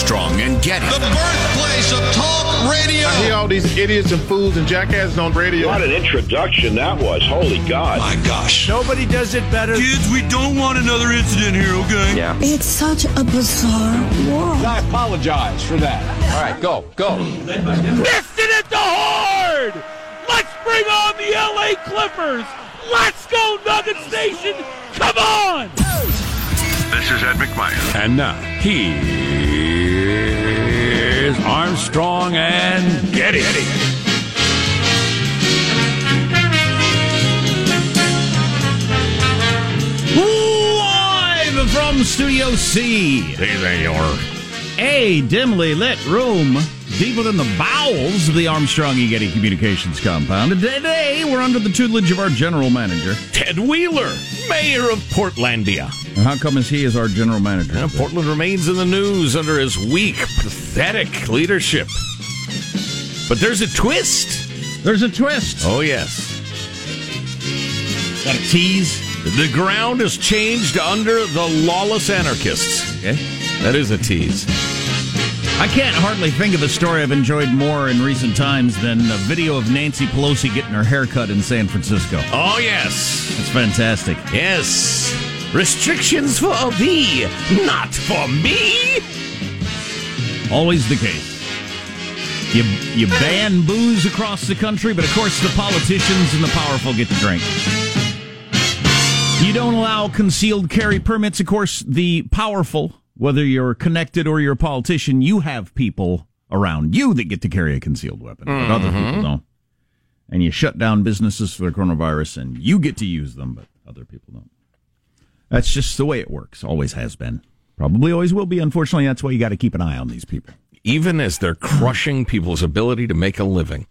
Armstrong and Getty. The birthplace of talk radio. I hear all these idiots and fools and jackasses on radio. What an introduction that was. Holy God. My gosh. Nobody does it better. Kids, we don't want another incident here, okay? Yeah. It's such a bizarre world. I apologize for that. All right, go, go. Piston at the horde! Let's bring on the LA Clippers! Let's go, Nugget Station! Come on! This is Ed McMahon. And now, here's Armstrong and Getty. Live from Studio C. Hey there you are. A dimly lit room deep within the bowels of the Armstrong and Getty Communications compound. And Today, we're under the tutelage of our general manager. Ted Wheeler, mayor of Portlandia. And how come is he as our general manager? Now, Portland remains in the news under his weak, pathetic leadership. But there's a twist. There's a twist. Oh, yes. Got a tease. The ground has changed under the lawless anarchists. Okay. That is a tease. I can't hardly think of a story I've enjoyed more in recent times than a video of Nancy Pelosi getting her hair cut in San Francisco. Oh, yes. It's fantastic. Yes. Restrictions for thee, not for me. Always the case. You you ban booze across the country, but of course the politicians and the powerful get to drink. You don't allow concealed carry permits. Of course, the powerful, whether you're connected or you're a politician, you have people around you that get to carry a concealed weapon, but other mm-hmm. people don't. And you shut down businesses for the coronavirus, and you get to use them, but other people don't. That's just the way it works. Always has been. Probably always will be. Unfortunately, that's why you got to keep an eye on these people. Even as they're crushing people's ability to make a living.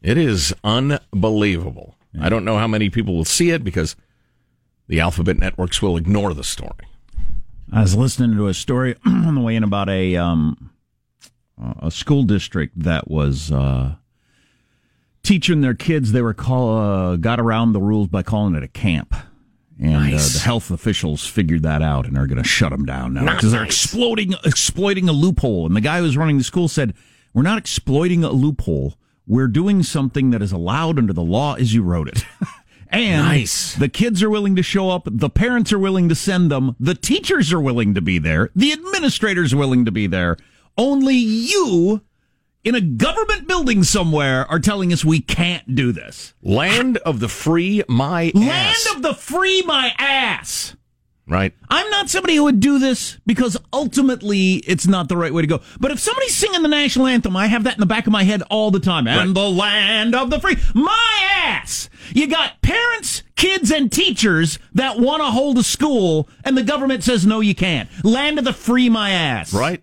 It is unbelievable. I don't know how many people will see it because the alphabet networks will ignore the story. I was listening to a story on the way in about a um, a school district that was uh, teaching their kids. They were call uh, got around the rules by calling it a camp, and Nice. uh, the health officials figured that out and are going to shut them down now because they're nice. exploding exploiting a loophole. And the guy who was running the school said, "We're not exploiting a loophole. We're doing something that is allowed under the law as you wrote it." And Nice. the kids are willing to show up. The parents are willing to send them. The teachers are willing to be there. The administrators are willing to be there. Only you in a government building somewhere are telling us we can't do this. Land of the free, my ass. Land ass. of the free, my ass. Right. I'm not somebody who would do this because ultimately it's not the right way to go. But if somebody's singing the national anthem, I have that in the back of my head all the time. And the land of the free, my ass. You got parents, kids, and teachers that want to hold a school, and the government says no, you can't. Land of the free, my ass. Right.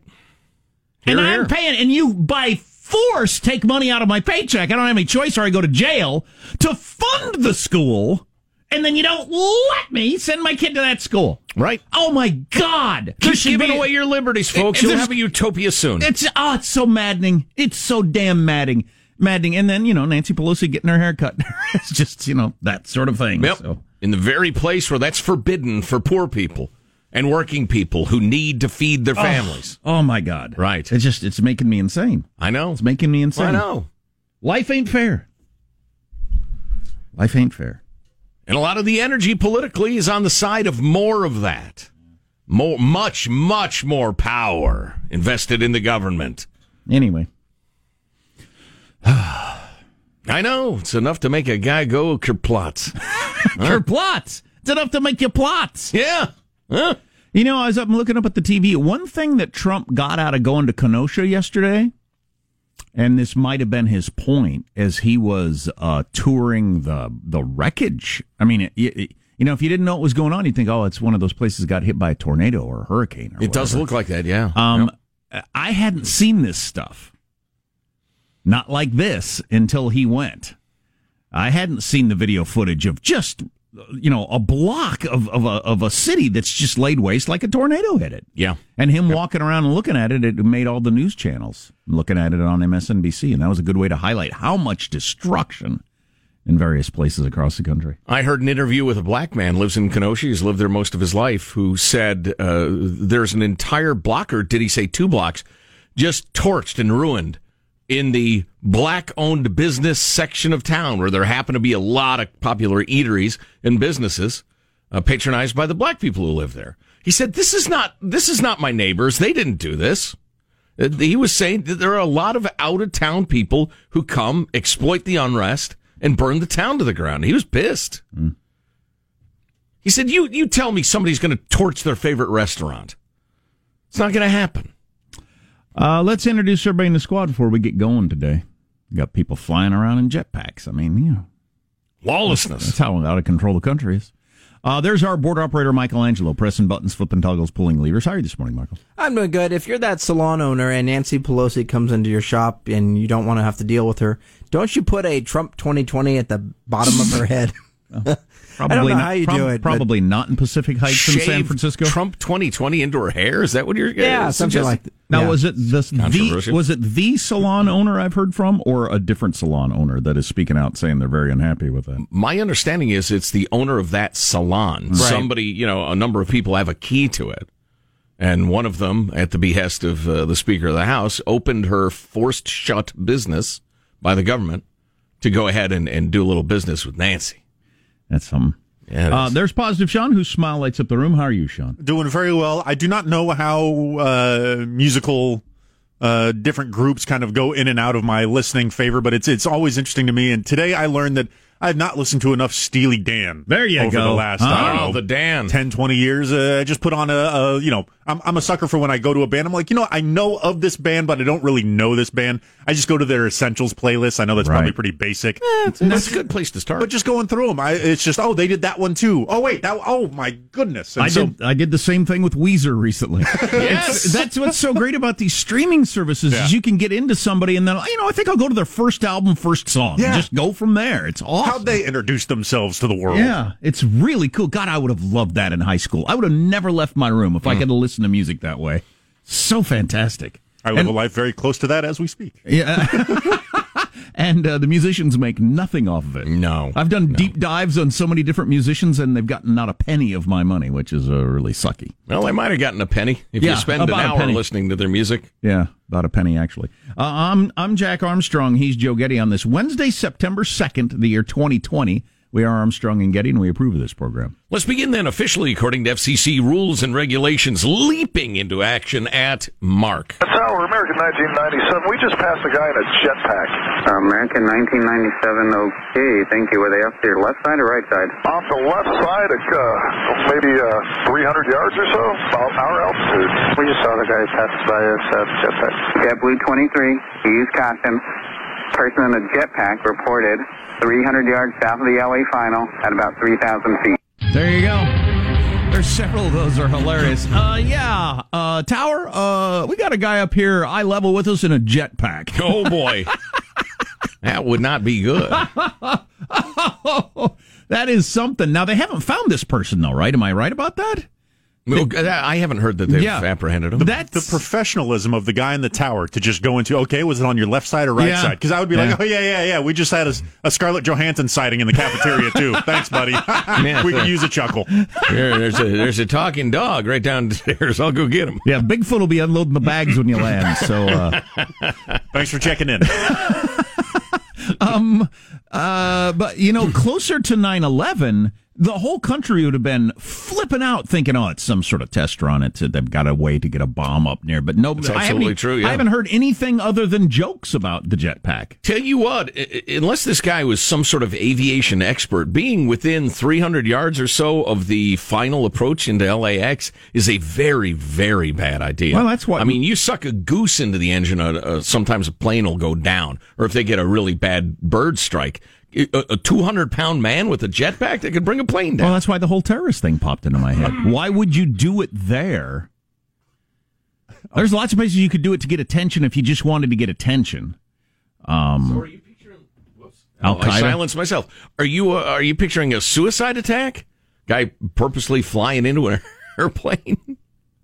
and Here, I'm paying, and you by force take money out of my paycheck. I don't have any choice, or I go to jail to fund the school, and then you don't let me send my kid to that school. Right. Oh my God! Keep giving be- away your liberties, folks. You'll have a utopia soon. It's oh, it's so maddening. It's so damn maddening, maddening. And then you know Nancy Pelosi getting her hair cut. it's just you know that sort of thing. Yep. So In the very place where that's forbidden for poor people and working people who need to feed their oh, families. oh my God! Right. It's just it's making me insane. I know. It's making me insane. I know. Life ain't fair. Life ain't fair. And a lot of the energy politically is on the side of more of that. More, much, much more power invested in the government. Anyway, I know. It's enough to make a guy go kerplotz. your plots. It's enough to make you plots. yeah. Huh? You know, as I'm looking up at the TV, one thing that Trump got out of going to Kenosha yesterday, and this might have been his point, as he was uh, touring the the wreckage. I mean, it, it, you know, if you didn't know what was going on, you'd think, oh, it's one of those places that got hit by a tornado or a hurricane. Or It does look like that, yeah. Um, I hadn't seen this stuff, not like this, until he went. I hadn't seen the video footage of just, you know, a block of, of, a, of a city that's just laid waste like a tornado hit it. yeah. And him walking around and looking at it, it made all the news channels looking at it on MSNBC. And that was a good way to highlight how much destruction in various places across the country. I heard an interview with a black man lives in Kenosha. He's lived there most of his life. Who said uh, there's an entire block, or did he say two blocks, just torched and ruined in the black-owned business section of town, where there happen to be a lot of popular eateries and businesses uh, patronized by the black people who live there. He said, "This is not this is not my neighbors. They didn't do this." Uh, He was saying that there are a lot of out-of-town people who come exploit the unrest and burn the town to the ground. He was pissed. He said, "You you tell me somebody's going to torch their favorite restaurant? It's not going to happen." Uh, let's introduce everybody in the squad before we get going today. We got people flying around in jetpacks. I mean, you know, Lawlessness. that's how out of control the country is. Uh, there's our board operator, Michelangelo, pressing buttons, flipping toggles, pulling levers. How are you this morning, Michael? I'm doing good. If you're that salon owner and Nancy Pelosi comes into your shop and you don't want to have to deal with her, don't you put a Trump 2020 at the bottom of her head? I don't know not, how you prob- do it. Probably not in Pacific Heights in San Francisco. Trump 2020 into her hair. Is that what you're? yeah, uh, something suggesting? like that. Now, Yeah. was it the, the was it the salon owner I've heard from, or a different salon owner that is speaking out saying they're very unhappy with it? My understanding is it's the owner of that salon. Somebody, you know, a number of people have a key to it. And one of them, at the behest of uh, the Speaker of the House, opened her forced shut business by the government to go ahead and, and do a little business with Nancy. That's something. Yeah, Uh, there's positive Sean, whose smile lights up the room. How are you, Sean? Doing very well. I do not know how uh, musical uh, different groups kind of go in and out of my listening favor, but it's it's always interesting to me. And today I learned that I have not listened to enough Steely Dan. There you over go. the last Oh, I don't know, the Dan. 10, 20 years. Uh, I just put on a, a you know, I'm, I'm a sucker for when I go to a band. I'm like, you know, I know of this band, but I don't really know this band. I just go to their essentials playlist. I know that's probably pretty basic. That's a good place to start. But just going through them, I, it's just, oh, they did that one too. Oh, wait, that, oh my goodness. And I so, did. I did the same thing with Weezer recently. Yes. It's- that's what's so great about these streaming services Yeah. is you can get into somebody and then you know I think I'll go to their first album, first song, Yeah. and just go from there. It's awesome. how'd they introduce themselves to the world? Yeah, it's really cool. God, I would have loved that in high school. I would have never left my room if I mm. could have listened to music that way. So fantastic. I live And- a life very close to that as we speak. Yeah. and uh, the musicians make nothing off of it. No, I've done deep dives on so many different musicians, and they've gotten not a penny of my money, which is uh, really sucky. well, they might have gotten a penny if Yeah, you spend an about a hour penny. listening to their music. Yeah, about a penny actually. Uh, I'm I'm Jack Armstrong. He's Joe Getty on this Wednesday, September second, the year 2020. We are Armstrong and Getty, and we approve of this program. Let's begin then officially according to FCC rules and regulations, leaping into action at Mark. Tower, American 1997. We just passed a guy in a jetpack. American 1997, okay, thank you. Were they up to your left side or right side? Off the left side, uh, maybe uh, 300 yards or so, about our altitude. We just saw the guy pass by us at jetpack. JetBlue 23, use caution. Person in a jetpack reported 300 yards south of the LA final at about 3,000 feet. There you go. There's several of those are hilarious. Uh, yeah, uh, Tower. Uh, we got a guy up here eye level with us in a jetpack. Oh boy. that would not be good. that is something. Now they haven't found this person though, right? Am I right about that? Well, I haven't heard that they've Yeah. apprehended him. But that's The professionalism of the guy in the tower to just go into, okay, was it on your left side or right Yeah. side? Because I would be Yeah. like, oh, yeah, yeah, yeah. We just had a, a Scarlett Johansson sighting in the cafeteria, too. Thanks, buddy. we could use a chuckle. Here, there's a there's a talking dog right downstairs. I'll go get him. yeah. Bigfoot will be unloading the bags when you land. So. Uh, Thanks for checking in. Um, uh, but you know, closer to 9-11, the whole country would have been flipping out, thinking, "Oh, it's some sort of test run. It's they've got a way to get a bomb up near." But no, That's absolutely e- true, yeah. I haven't heard anything other than jokes about the jetpack. Tell you what, i- i- unless this guy was some sort of aviation expert, being within 300 yards or so of the final approach into LAX is a very, very bad idea. Well, that's what- I mean. You suck a goose into the engine, uh, uh, sometimes a plane will go down, or if they get a really bad bird strike, a, a 200 pound man with a jetpack that could bring a plane down. Well, that's why the whole terrorist thing popped into my head. Why would you do it there? There's lots of places you could do it to get attention if you just wanted to get attention. Um, are you picturing? Al I Qaeda. silence myself. Are you uh, are you picturing a suicide attack? Guy purposely flying into an airplane?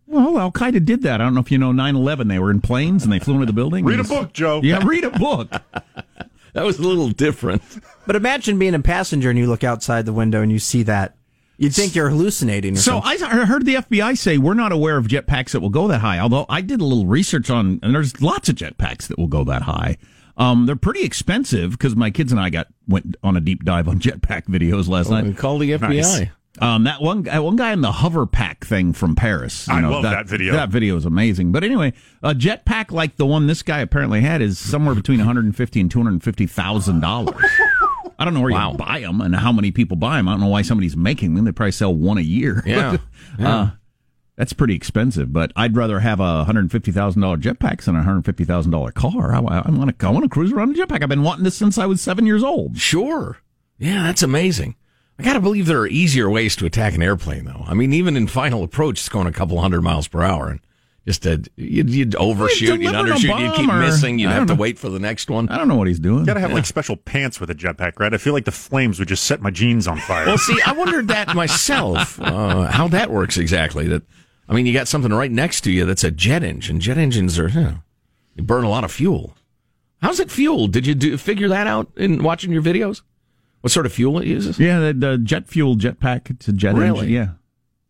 Well, Al Qaeda did that. I don't know if you know 9 11. They were in planes and they flew into the building. Read a book, Joe. Yeah, read a book. that was a little different. But imagine being a passenger and you look outside the window and you see that. You'd think you're hallucinating. Or So something. I heard the FBI say we're not aware of jetpacks that will go that high. Although I did a little research on, and there's lots of jetpacks that will go that high. Um, they're pretty expensive because my kids and I got went on a deep dive on jetpack videos last night. Call the FBI. Um, that one guy, one guy in the hover pack thing from Paris. you I love that video. That video is amazing. But anyway, a jetpack like the one this guy apparently had is somewhere between 150 and 250 thousand dollars. I don't know where Wow. you buy them and how many people buy them. I don't know why somebody's making them. They probably sell one a year. Yeah. Yeah. Uh, that's pretty expensive. But I'd rather have a hundred fifty thousand dollar jetpack than a hundred fifty thousand dollar car. I, I want to. I want to cruise around a jetpack. I've been wanting this since I was seven years old. Sure. Yeah, that's amazing. I got to believe there are easier ways to attack an airplane, though. I mean, even in final approach, it's going a couple hundred miles per hour, and just to, you'd, you'd overshoot, you'd delivering a undershoot, you'd keep or- missing, you'd have don't to wait for the next one. I don't know what he's doing. You gotta have like special pants with a jetpack, right? I feel like the flames would just set my jeans on fire. Well, see, I wondered that myself, uh, how that works exactly. That, I mean, you got something right next to you that's a jet engine. Jet engines are, you, know, you burn a lot of fuel. How's it fueled? Did you do, figure that out in watching your videos? What sort of fuel it uses? Yeah, the, the jet fuel jetpack. It's a jet Really? engine. Yeah,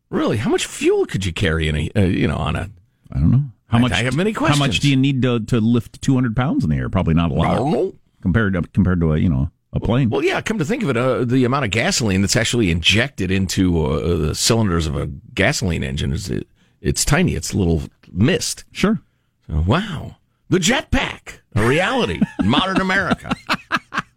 Really? How much fuel could you carry in a, uh, you know, on a, I don't know how I- much. I have many questions. How much do you need to to lift two hundred pounds in the air? Probably not a lot. I don't know. compared to compared to a you know a plane. Well, yeah, come to think of it, uh, the amount of gasoline that's actually injected into uh, the cylinders of a gasoline engine is it, it's tiny. It's a little mist. Sure. So, wow. The jetpack, a reality in modern America.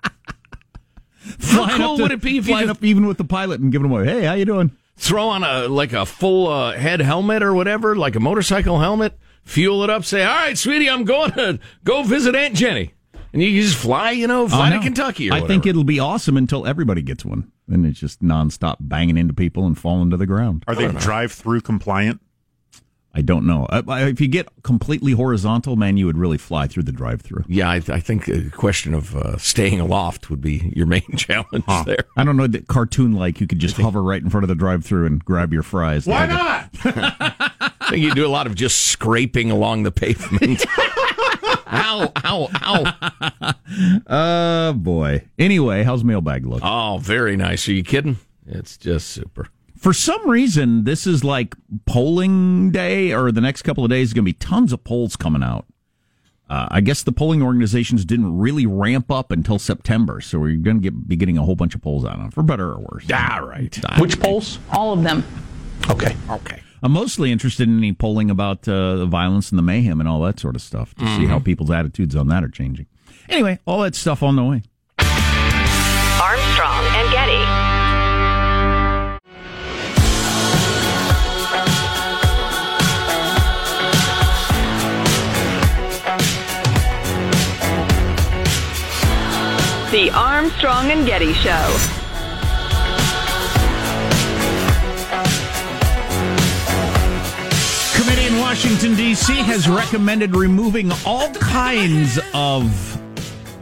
How cool up to- would it be if you flying could up even with the pilot and giving them away? Hey, how you doing? throw on a like a full uh, head helmet or whatever, like a motorcycle helmet, fuel it up, say, "All right, sweetie, I'm going to go visit Aunt Jenny," and you just fly, you know, fly Oh, to. Kentucky or I whatever. think it'll be awesome until everybody gets one. Then it's just nonstop banging into people and falling to the ground. Are they drive-through compliant? I don't know. Uh, If you get completely horizontal, man, you would really fly through the drive-through. Yeah, I, I think the question of uh, staying aloft would be your main challenge there. I don't know that cartoon like you could just hover right in front of the drive-through and grab your fries. Why not? I think you do a lot of just scraping along the pavement. ow, ow, ow. Oh boy. Anyway, how's mailbag look? Oh, very nice. Are you kidding? It's just super. For some reason, this is like polling day, or the next couple of days is going to be tons of polls coming out. Uh, I guess the polling organizations didn't really ramp up until September, so we're going to get, be getting a whole bunch of polls out, on for better or worse. All right. Which polls? All of them. Okay. Okay. I'm mostly interested in any polling about uh, the violence and the mayhem and all that sort of stuff to see how people's attitudes on that are changing. Anyway, all that stuff on the way. Armstrong and Getty. The Armstrong and Getty Show. Committee in Washington, D.C. has recommended removing all kinds of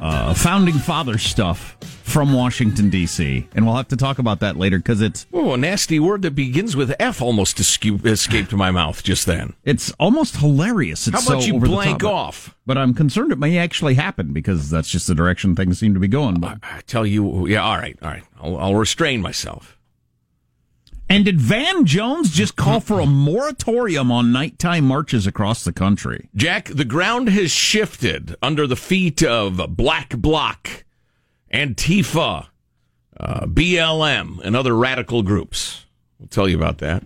uh, founding father stuff from Washington, D.C. And we'll have to talk about that later because it's Oh, a nasty word that begins with F almost escu- escaped my mouth just then. it's almost hilarious. It's How about so you blank off? But I'm concerned it may actually happen because that's just the direction things seem to be going. But. I tell you, yeah, all right, all right. I'll, I'll restrain myself. And did Van Jones just call for a moratorium on nighttime marches across the country? Jack, the ground has shifted under the feet of Black Bloc, Antifa, uh, BLM, and other radical groups. We'll tell you about that.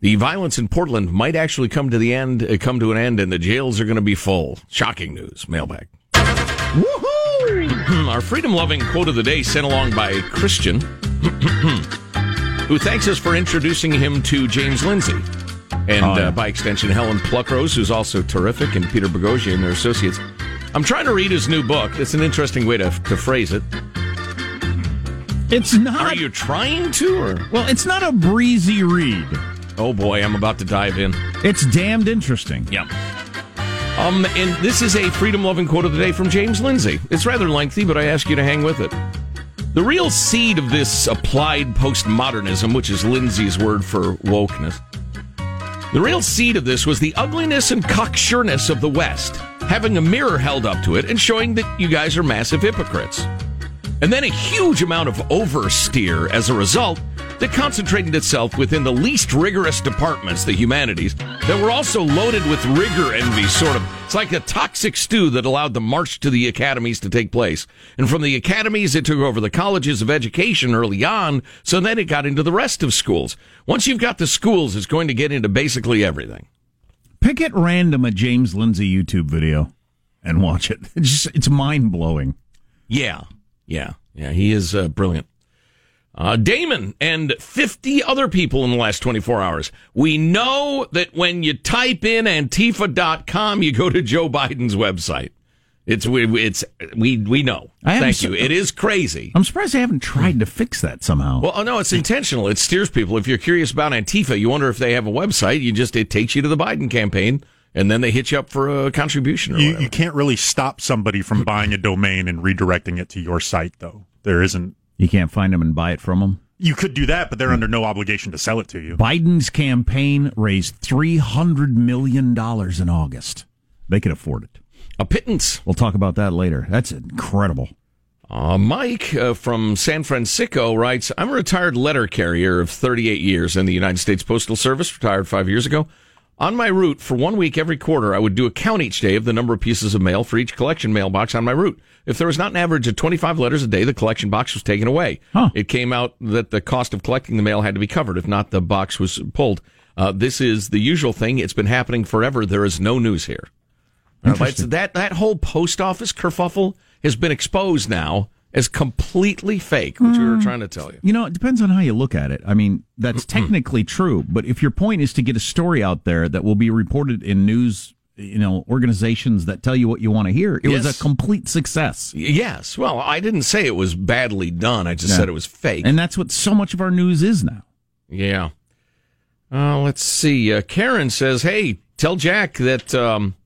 The violence in Portland might actually come to the end, uh, come to an end, and the jails are going to be full. Shocking news. Mailbag. Woohoo! Our freedom-loving quote of the day sent along by Christian, who thanks us for introducing him to James Lindsay. And Oh, yeah. uh, by extension, Helen Pluckrose, who's also terrific, and Peter Boghossian and their associates. I'm trying to read his new book. It's an interesting way to, to phrase it. It's not. Are you trying to? Or? Well, it's not a breezy read. Oh boy, I'm about to dive in. It's damned interesting. Yeah. Um, and this is a freedom loving quote of the day from James Lindsay. It's rather lengthy, but I ask you to hang with it. The real seed of this applied postmodernism, which is Lindsay's word for wokeness, the real seed of this was the ugliness and cocksureness of the West, having a mirror held up to it and showing that you guys are massive hypocrites. And then a huge amount of oversteer as a result that concentrated itself within the least rigorous departments, the humanities, that were also loaded with rigor envy, sort of. It's like a toxic stew that allowed the march to the academies to take place. And from the academies, it took over the colleges of education early on, so then it got into the rest of schools. Once you've got the schools, it's going to get into basically everything. Pick at random a James Lindsay YouTube video and watch it. It's just, it's mind blowing. Yeah, yeah, yeah. He is uh, brilliant. Uh, Damon and 50 other people in the last 24 hours. We know that when you type in Antifa.com, you go to Joe Biden's website. It's we it's we we know. Thank you. It is crazy. I'm surprised they haven't tried to fix that somehow. Well, oh no, it's intentional. It steers people. If you're curious about Antifa, you wonder if they have a website. You just it takes you to the Biden campaign, and then they hit you up for a contribution or You, whatever. you can't really stop somebody from buying a domain and redirecting it to your site, though. There isn't. You can't find them and buy it from them. You could do that, but they're under no obligation to sell it to you. Biden's campaign raised $300 million in August. They could afford it. A pittance. We'll talk about that later. That's incredible. Uh, Mike uh, from San Francisco writes I'm a retired letter carrier of 38 years in the United States Postal Service, retired five years ago. On my route, for one week every quarter, I would do a count each day of the number of pieces of mail for each collection mailbox on my route. If there was not an average of 25 letters a day, the collection box was taken away. It came out that the cost of collecting the mail had to be covered. If not, the box was pulled. Uh, this is the usual thing. It's been happening forever. There is no news here. Uh, that that whole post office kerfuffle has been exposed now as completely fake, which we were trying to tell you. You know, it depends on how you look at it. I mean, that's technically true, but if your point is to get a story out there that will be reported in news, you know, organizations that tell you what you want to hear, it was a complete success. Yes. Well, I didn't say it was badly done. I just said it was fake. And that's what so much of our news is now. Yeah. Uh, let's see. Uh, Karen says, "Hey, tell Jack that um,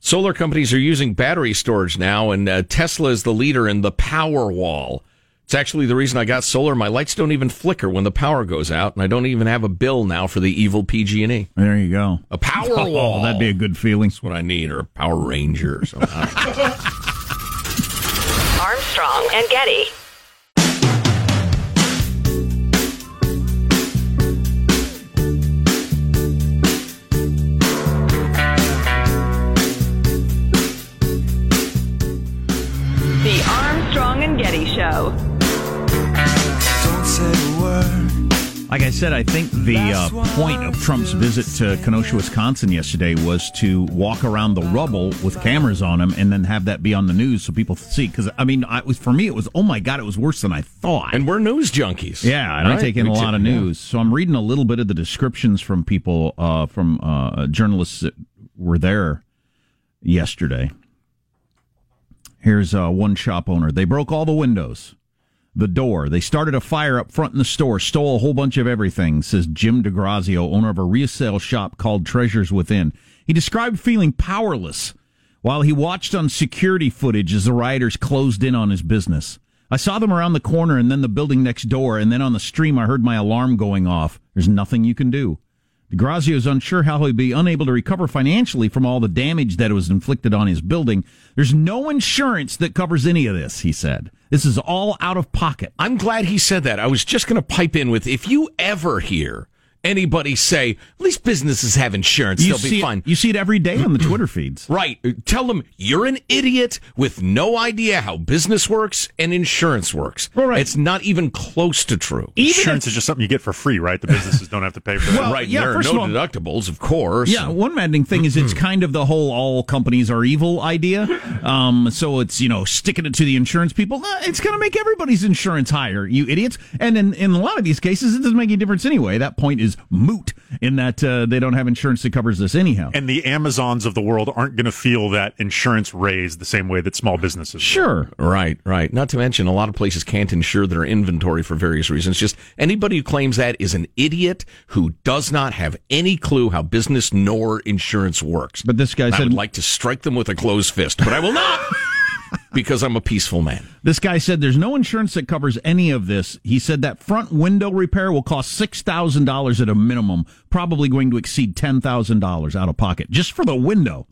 solar companies are using battery storage now, and uh, Tesla is the leader in the power wall. It's actually the reason I got solar. My lights don't even flicker when the power goes out, and I don't even have a bill now for the evil PG&E. There you go. A power Oh, wall. that'd be a good feeling. That's what I need, or a Power Ranger or something. I don't know. Armstrong and Getty. Like I said, I think the uh, point of Trump's visit to Kenosha, Wisconsin yesterday was to walk around the rubble with cameras on him and then have that be on the news so people see. Because, I mean, I, was, for me, it was, oh my God, it was worse than I thought. and we're news junkies. Yeah, and I take in a lot of news. So I'm reading a little bit of the descriptions from people, uh, from uh, journalists that were there yesterday. Here's uh, one shop owner. They broke all the windows, the door. They started a fire up front in the store, stole a whole bunch of everything, says Jim DeGrazio, owner of a resale shop called Treasures Within. He described feeling powerless while he watched on security footage as the rioters closed in on his business. I saw them around the corner and then the building next door, and then on the stream I heard my alarm going off. There's nothing you can do. DeGrazio is unsure how he'll be unable to recover financially from all the damage that was inflicted on his building. There's no insurance that covers any of this, he said. This is all out of pocket. I'm glad he said that. I was just going to pipe in with if you ever hear anybody say, at least businesses have insurance, You they'll see be it- fine. you see it every day on the Twitter feeds. Right. Tell them you're an idiot with no idea how business works and insurance works. right. It's not even close to true. Insurance is just something you get for free, right? The businesses don't have to pay for that. Well, right. yeah, there are no of all- deductibles, of course. Yeah, one maddening thing is it's kind of the whole all companies are evil idea. Um, so it's, you know, sticking it to the insurance people. Uh, It's going to make everybody's insurance higher, you idiots. And in, in a lot of these cases, it doesn't make any difference anyway. That point is moot in that uh, they don't have insurance that covers this anyhow. And the Amazons of the world aren't going to feel that insurance raise the same way that small businesses. will. Sure. Right, right. Not to mention, a lot of places can't insure their inventory for various reasons. Just anybody who claims that is an idiot who does not have any clue how business nor insurance works. But this guy I said- would like to strike them with a closed fist, but I will not because I'm a peaceful man. This guy said there's no insurance that covers any of this. He said that front window repair will cost $6,000 at a minimum, probably going to exceed $10,000 out of pocket just for the window.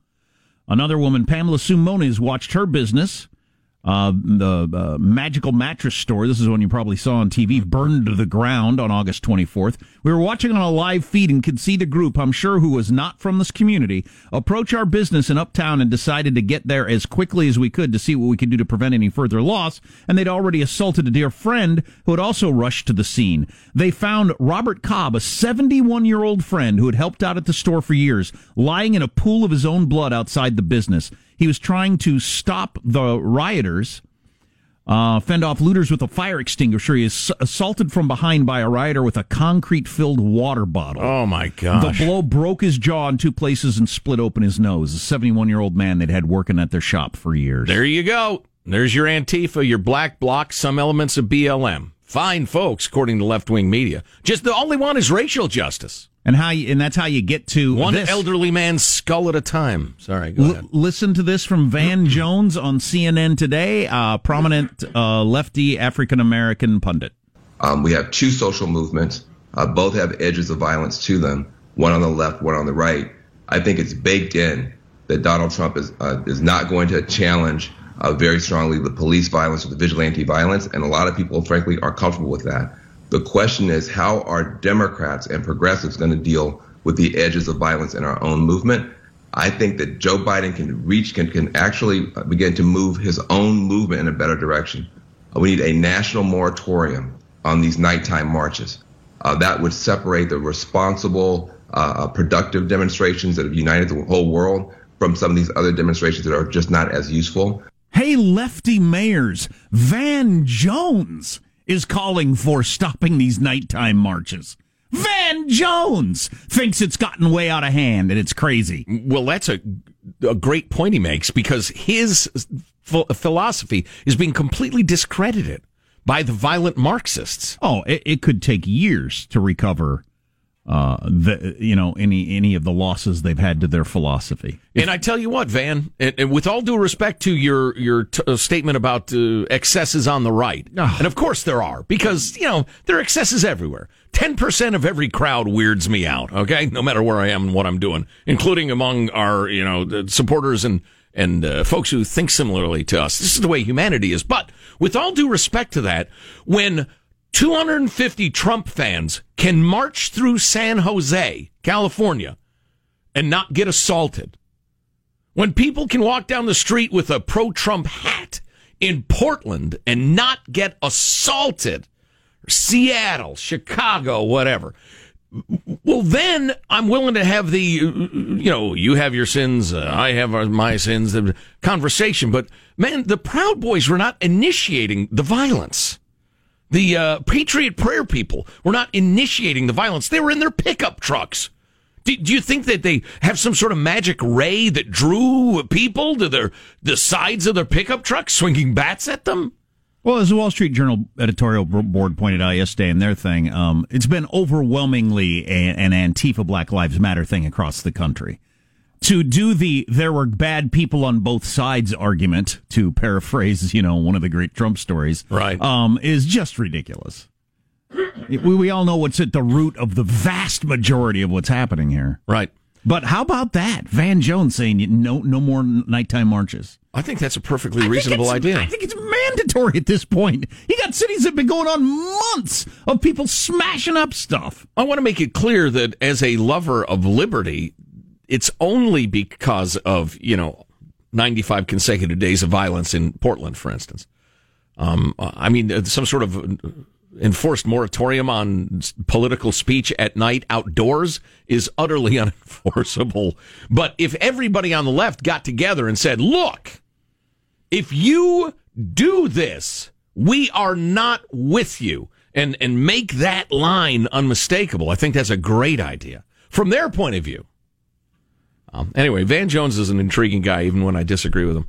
Another woman, Pamela Sue Moniz, watched her business, uh, the uh, magical mattress store. This is one you probably saw on TV, burned to the ground on August 24th. We were watching on a live feed and could see the group, I'm sure, who was not from this community, approach our business in Uptown and decided to get there as quickly as we could to see what we could do to prevent any further loss. And they'd already assaulted a dear friend who had also rushed to the scene. They found Robert Cobb, a 71 year old friend who had helped out at the store for years, lying in a pool of his own blood outside the business. He was trying to stop the rioters, uh, fend off looters with a fire extinguisher. He is assaulted from behind by a rioter with a concrete filled water bottle. Oh, my gosh. The blow broke his jaw in two places and split open his nose. A 71 year old man that had working at their shop for years. There you go. There's your Antifa, your black bloc, some elements of BLM. Fine folks, according to left wing media. Just the only one is racial justice. And how you, and that's how you get to one this. elderly man's skull at a time. Sorry, go L- ahead. listen to this from Van Jones on CNN today, uh, prominent uh, lefty African American pundit. Um, we have two social movements. Uh, both have edges of violence to them. One on the left, one on the right. I think it's baked in that Donald Trump is uh, is not going to challenge uh, very strongly the police violence or the vigilante violence, and a lot of people, frankly, are comfortable with that. The question is, how are Democrats and progressives going to deal with the edges of violence in our own movement? I think that Joe Biden can reach, can, can actually begin to move his own movement in a better direction. Uh, we need a national moratorium on these nighttime marches. Uh, that would separate the responsible, uh, productive demonstrations that have united the whole world from some of these other demonstrations that are just not as useful. Hey, lefty mayors, Van Jones is calling for stopping these nighttime marches. Van Jones thinks it's gotten way out of hand and it's crazy. Well, that's a, a great point he makes because his ph- philosophy is being completely discredited by the violent Marxists. Oh, it, it could take years to recover uh, the you know any any of the losses they've had to their philosophy. And I tell you what, Van, and, and with all due respect to your your t- uh, statement about uh, excesses on the right, and of course there are because you know there are excesses everywhere. Ten percent of every crowd weirds me out. Okay, no matter where I am and what I'm doing, including among our you know the supporters and and uh, folks who think similarly to us. This is the way humanity is. But with all due respect to that, when 250 Trump fans can march through San Jose, California, and not get assaulted. When people can walk down the street with a pro Trump hat in Portland and not get assaulted, Seattle, Chicago, whatever. Well, then I'm willing to have the, you know, you have your sins, uh, I have my sins, conversation. But man, the Proud Boys were not initiating the violence. The uh, Patriot Prayer people were not initiating the violence. They were in their pickup trucks. Do, do, you think that they have some sort of magic ray that drew people to their the sides of their pickup trucks, swinging bats at them? Well, as the Wall Street Journal editorial board pointed out yesterday in their thing, um, it's been overwhelmingly a, an Antifa Black Lives Matter thing across the country. To do the "there were bad people on both sides" argument, to paraphrase, you know, one of the great Trump stories, right, um, is just ridiculous. We, we all know what's at the root of the vast majority of what's happening here, right? But how about that? Van Jones saying no, no more nighttime marches. I think that's a perfectly reasonable idea. I think it's mandatory at this point. You got cities that have been going on months of people smashing up stuff. I want to make it clear that as a lover of liberty, it's only because of you know 95 consecutive days of violence in Portland, for instance. Um, I mean, some sort of enforced moratorium on political speech at night outdoors is utterly unenforceable. But if everybody on the left got together and said, look, if you do this, we are not with you, and, and make that line unmistakable, I think that's a great idea from their point of view. Um, anyway, Van Jones is an intriguing guy, even when I disagree with him.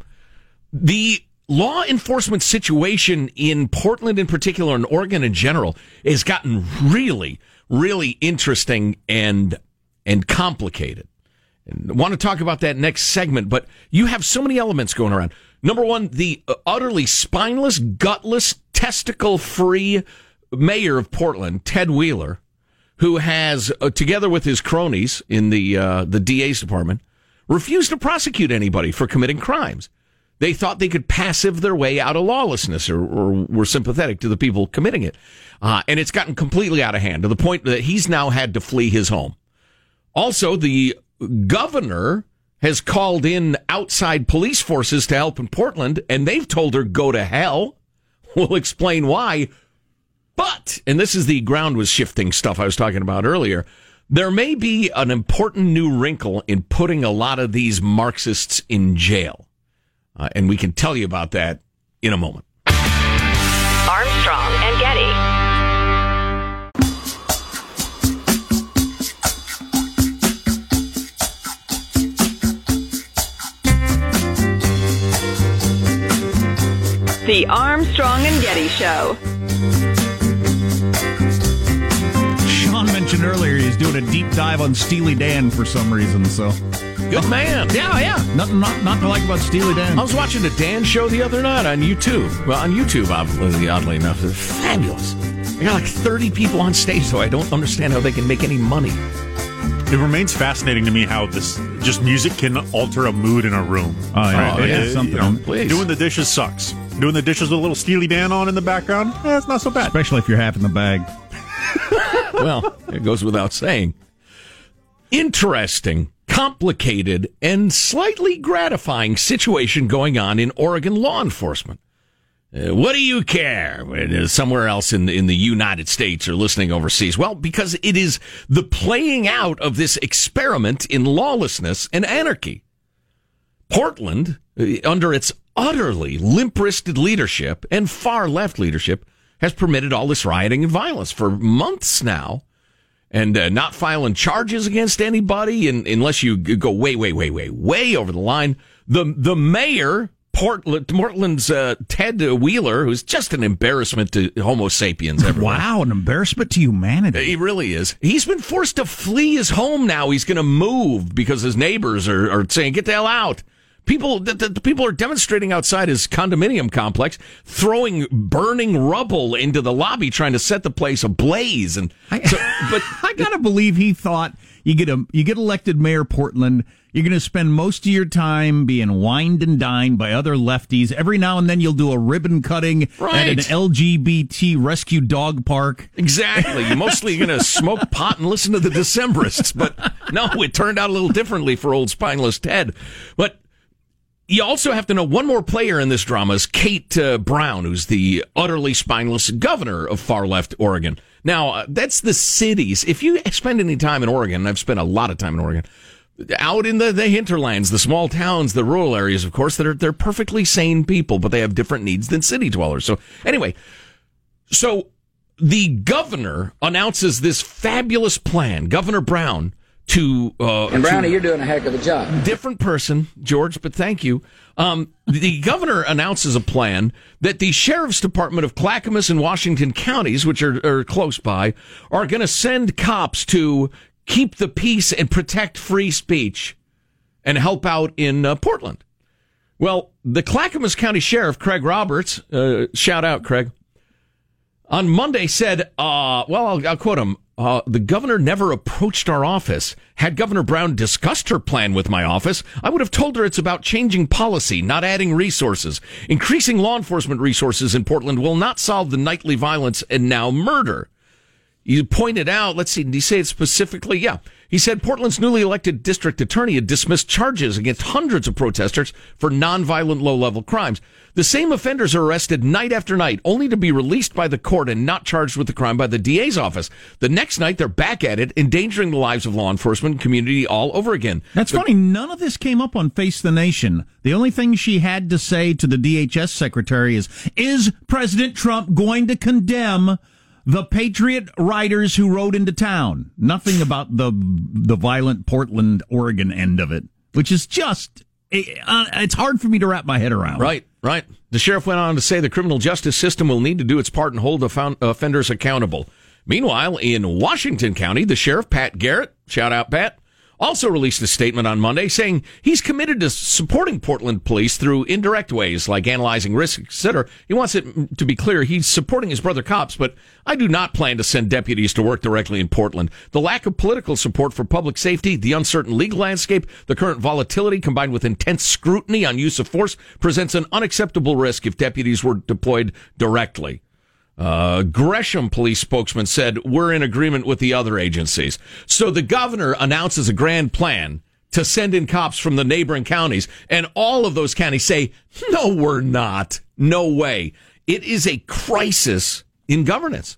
The law enforcement situation in Portland in particular and Oregon in general has gotten really, really interesting and and complicated. And I want to talk about that next segment, but you have so many elements going around. Number one, the utterly spineless, gutless, testicle free mayor of Portland, Ted Wheeler, who has, uh, together with his cronies in the uh, the DA's department, refused to prosecute anybody for committing crimes. They thought they could passive their way out of lawlessness or, or were sympathetic to the people committing it. Uh, and it's gotten completely out of hand to the point that he's now had to flee his home. Also, the governor has called in outside police forces to help in Portland, and they've told her, go to hell. We'll explain why. But, and this is the ground was shifting stuff I was talking about earlier, there may be an important new wrinkle in putting a lot of these Marxists in jail. Uh, and we can tell you about that in a moment. Armstrong and Getty. The Armstrong and Getty Show. Doing a deep dive on Steely Dan for some reason. So Good man. Yeah, yeah. Nothing not not to like about Steely Dan. I was watching a Dan show the other night on YouTube. Well, on YouTube, obviously, oddly enough, it's fabulous. They got like 30 people on stage, so I don't understand how they can make any money. It remains fascinating to me how this just music can alter a mood in a room. Oh, yeah. Right? Oh, yeah, It- something. you know, Please. doing the dishes sucks. Doing the dishes with a little Steely Dan on in the background, eh, it's not so bad. Especially if you're half in the bag. well, it goes without saying. Interesting, complicated, and slightly gratifying situation going on in Oregon law enforcement. Uh, what do you care uh, somewhere else in the, in the United States or listening overseas? Well, because it is the playing out of this experiment in lawlessness and anarchy. Portland, uh, under its utterly limp wristed leadership and far left leadership, has permitted all this rioting and violence for months now and uh, not filing charges against anybody and, unless you go way, way, way, way, way over the line. The, the mayor, Portland, Portland's uh, Ted Wheeler, who's just an embarrassment to Homo sapiens everywhere. Wow, an embarrassment to humanity. He really is. He's been forced to flee his home now. He's going to move because his neighbors are, are saying, get the hell out. People, the, the, the people are demonstrating outside his condominium complex, throwing burning rubble into the lobby, trying to set the place ablaze. And so, but I gotta believe he thought you get a you get elected mayor Portland. You're to spend most of your time being wined and dined by other lefties. Every now and then you'll do a ribbon cutting at an LGBT rescue dog park. Exactly. You're mostly going to smoke pot and listen to the Decemberists. But no, it turned out a little differently for old spineless Ted. But you also have to know one more player in this drama is Kate uh, Brown, who's the utterly spineless governor of far left Oregon. Now, uh, that's the cities. If you spend any time in Oregon, I've spent a lot of time in Oregon, out in the, the hinterlands, the small towns, the rural areas, of course, that are they're perfectly sane people, but they have different needs than city dwellers. So anyway, so the governor announces this fabulous plan, Governor Brown, to uh, And Brownie, to- you're doing a heck of a job. different person, George, but thank you. Um, the governor announces a plan that the sheriff's department of Clackamas and Washington counties, which are, are close by, are going to send cops to keep the peace and protect free speech and help out in uh, Portland. Well, the Clackamas County Sheriff, Craig Roberts, uh, shout out, Craig, on Monday said, uh, well, I'll, I'll quote him. Uh, the governor never approached our office. Had Governor Brown discussed her plan with my office, I would have told her it's about changing policy, not adding resources. Increasing law enforcement resources in Portland will not solve the nightly violence and now murder. You pointed out, let's see, did he say it specifically? Yeah. He said Portland's newly elected district attorney had dismissed charges against hundreds of protesters for nonviolent low level crimes. The same offenders are arrested night after night, only to be released by the court and not charged with the crime by the DA's office. The next night, they're back at it, endangering the lives of law enforcement and community all over again. That's funny. None of this came up on Face the Nation. The only thing she had to say to the DHS secretary is, is President Trump going to condemn the patriot riders who rode into town? Nothing about the, the violent Portland, Oregon end of it, which is just, uh, it's hard for me to wrap my head around. Right, right. The sheriff went on to say the criminal justice system will need to do its part and hold offenders accountable. Meanwhile, in Washington County, the sheriff, Pat Garrett, shout out Pat, also released a statement on Monday saying he's committed to supporting Portland police through indirect ways like analyzing risks, etc. He wants it to be clear he's supporting his brother cops, but I do not plan to send deputies to work directly in Portland. The lack of political support for public safety, the uncertain legal landscape, the current volatility combined with intense scrutiny on use of force presents an unacceptable risk if deputies were deployed directly. Uh, Gresham police spokesman said, We're in agreement with the other agencies. So the governor announces a grand plan to send in cops from the neighboring counties, and all of those counties say, No, we're not. No way. It is a crisis in governance.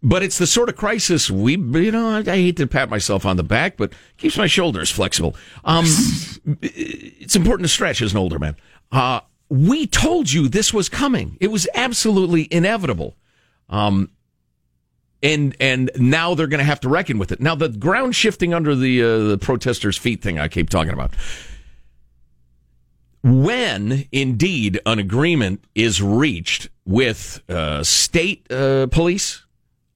But it's the sort of crisis we, you know, I, I hate to pat myself on the back, but keeps my shoulders flexible. Um, it's important to stretch as an older man. Uh, we told you this was coming. It was absolutely inevitable. Um, and and now they're going to have to reckon with it. Now the ground shifting under the uh, the protesters' feet thing I keep talking about. When indeed an agreement is reached with uh, state uh, police,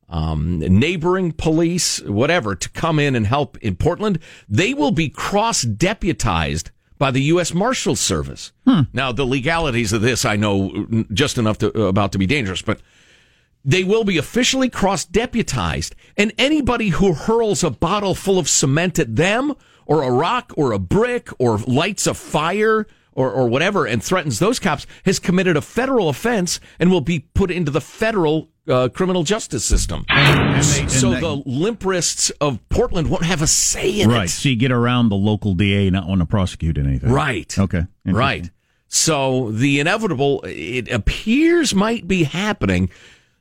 um, neighboring police, whatever, to come in and help in Portland, they will be cross deputized by the U.S. Marshals Service. Hmm. Now, the legalities of this I know just enough to, about to be dangerous, but they will be officially cross deputized, and anybody who hurls a bottle full of cement at them, or a rock, or a brick, or lights a fire, or, or whatever, and threatens those cops, has committed a federal offense and will be put into the federal uh, criminal justice system. so that- the limp wrists of Portland won't have a say in right. it. So you get around the local DA not want to prosecute anything. Right. Okay. Right. So the inevitable, it appears, might be happening.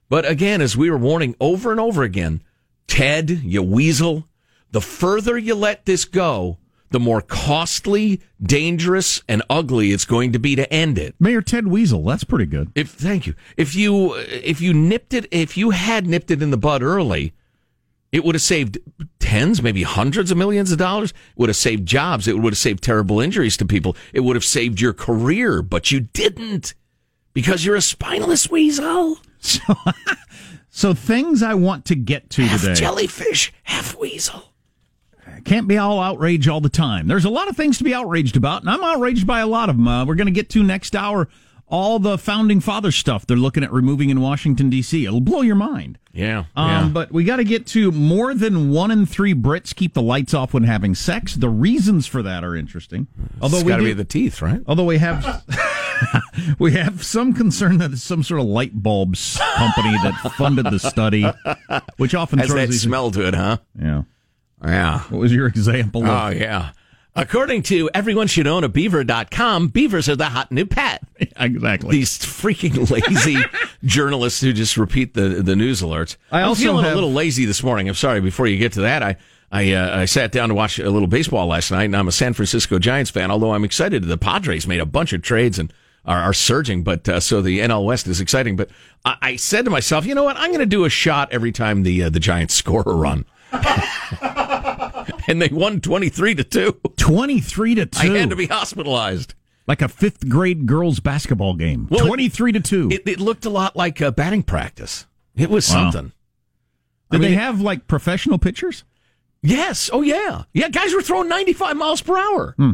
But again, as we were warning over and over again, Ted, you weasel, the further you let this go, the more costly, dangerous, and ugly it's going to be to end it. Mayor Ted Weasel, that's pretty good. If thank you. If you if you nipped it, if you had nipped it in the bud early, it would have saved tens, maybe hundreds of millions of dollars. It would have saved jobs. It would have saved terrible injuries to people. It would have saved your career, but you didn't because you're a spineless weasel. So, so things I want to get to Half today. jellyfish, half weasel. Can't be all outrage all the time. There's a lot of things to be outraged about, and I'm outraged by a lot of them. Uh, we're going to get to next hour all the founding father stuff they're looking at removing in Washington D.C. It'll blow your mind. Yeah. Um, yeah. But we got to get to more than one in three Brits keep the lights off when having sex. The reasons for that are interesting. Although it's we got to be the teeth, right? Although we have we have some concern that it's some sort of light bulbs company that funded the study, which often Has throws that these smell to it, huh? Yeah. Yeah. What was your example? Oh, of, yeah. According to everyone should own a beaver.com, beavers are the hot new pet. exactly. These freaking lazy journalists who just repeat the, the news alerts. I I'm also feeling have- a little lazy this morning. I'm sorry. Before you get to that, I I, uh, I sat down to watch a little baseball last night, and I'm a San Francisco Giants fan. Although I'm excited, the Padres made a bunch of trades and are, are surging. But uh, so the NL West is exciting. But I, I said to myself, you know what? I'm going to do a shot every time the uh, the Giants score a run. and they won 23 to 2. 23 to 2. I had to be hospitalized. like a fifth grade girls basketball game. Well, it- 23 to 2. It, it looked a lot like a batting practice. It was Wow. something. Did I mean- they have like professional pitchers? Yes. Oh yeah. Yeah. Guys were throwing 95 miles per hour. Hmm.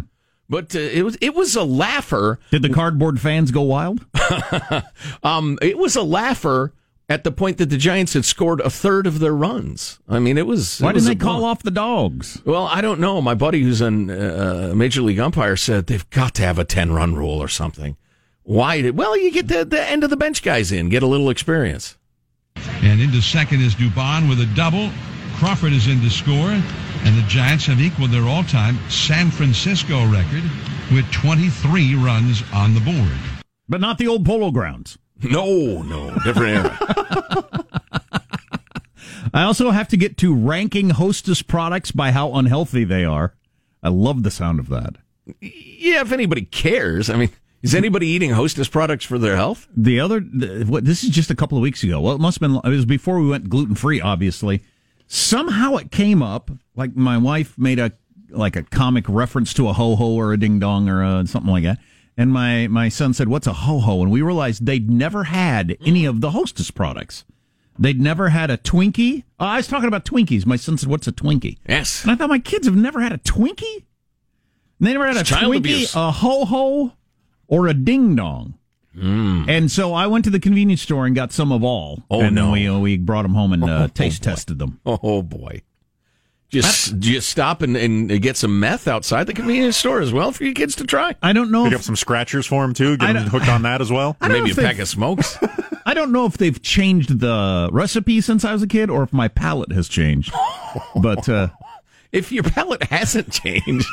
But uh, it was it was a laugher. Did the cardboard fans go wild? Um, it was a laugher at the point that the Giants had scored a third of their runs. I mean, it was. Why it was didn't they call bump. off the dogs? Well, I don't know. My buddy who's a uh, major league umpire said they've got to have a 10 run rule or something. Why did? Well, you get the, the end of the bench guys in, get a little experience. And into second is Dubon with a double. Crawford is in to score. And the Giants have equaled their all time San Francisco record with 23 runs on the board. But not the old polo grounds. No, no, different era. I also have to get to ranking hostess products by how unhealthy they are. I love the sound of that. yeah, if anybody cares. I mean, is anybody eating hostess products for their health? The other, the, what, this is just a couple of weeks ago. Well, it must have been, it was before we went gluten free, obviously. Somehow it came up, like my wife made a, like a comic reference to a ho ho or a ding dong or a, something like that. And my, my son said, What's a ho ho? And we realized they'd never had any of the hostess products. They'd never had a Twinkie. Oh, I was talking about Twinkies. My son said, "What's a Twinkie?" Yes. And I thought my kids have never had a Twinkie. They never had It's a Twinkie, abuse. a ho ho, or a ding dong. And so I went to the convenience store and got some of all. Oh, and no. we we brought them home and uh, Oh, taste boy. tested them. Oh boy. Just do you stop and, and get some meth outside the convenience store as well for your kids to try? I don't know. Pick If, up some scratchers for him too. Get I him hooked on that as well. I don't know Maybe a they- pack of smokes. I don't know if they've changed the recipe since I was a kid, or if my palate has changed. But uh, if your palate hasn't changed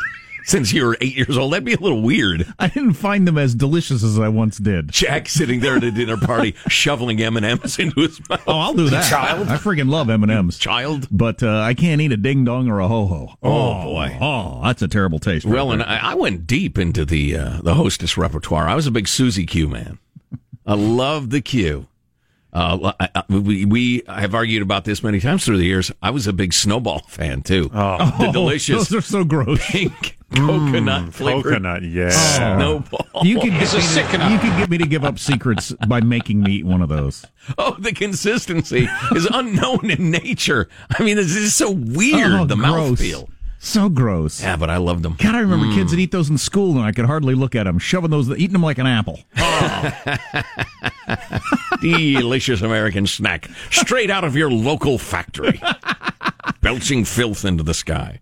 since you were eight years old, that'd be a little weird. I didn't find them as delicious as I once did. Jack sitting there at a dinner party shoveling M and M's into his mouth. Oh, I'll do that. Child, I freaking love M and M's. child. But uh, I can't eat a ding dong or a ho ho. Oh, boy. Oh, that's a terrible taste. right Well, and. I, I went deep into the uh, the hostess repertoire. I was a big Suzy Q man. I love the Q. Uh, I, I- we we have argued about this many times through the years. I was a big Snowball fan too. Oh. the delicious those are so gross. pink coconut mm, flavored Coconut, yeah. Snowball. You could get me to, you could get me to give up secrets by making me eat one of those. Oh, the consistency is unknown in nature. I mean, this is so weird. Oh, the gross. mouthfeel. So gross. Yeah, but I loved them. God, I remember kids that mm. eat those in school, and I could hardly look at them, shoving those, eating them like an apple. Oh. Delicious American snack, straight out of your local factory, belching filth into the sky.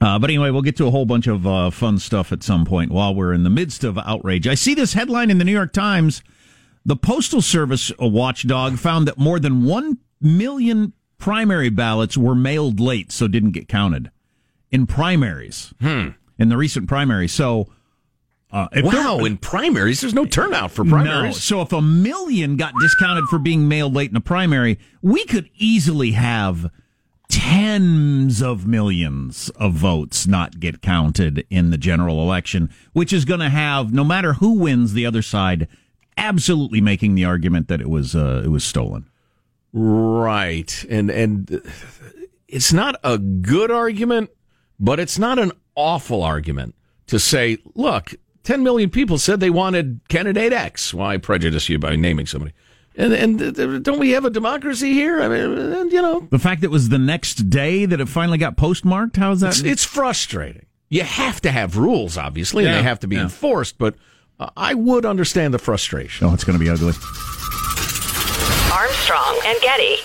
Uh, but anyway, we'll get to a whole bunch of uh, fun stuff at some point while we're in the midst of outrage. I see this headline in the New York Times. The Postal Service a watchdog found that more than 1 million primary ballots were mailed late, so didn't get counted in primaries, Hmm. in the recent primary. So, uh, Wow, in primaries, there's no turnout for No. primaries. So if a million got discounted for being mailed late in a primary, we could easily have tens of millions of votes not get counted in the general election, which is going to have no matter who wins the other side absolutely making the argument that it was uh, it was stolen. Right. And and it's not a good argument, but it's not an awful argument to say, look, 10 million people said they wanted candidate X. Why prejudice you by naming somebody? And and uh, don't we have a democracy here? I mean, you know, The fact that it was the next day that it finally got postmarked, how's that? it's, it's frustrating. You have to have rules, obviously, and they have to be Yeah. enforced, but uh, I would understand the frustration. oh, it's going to be ugly. Armstrong and Getty.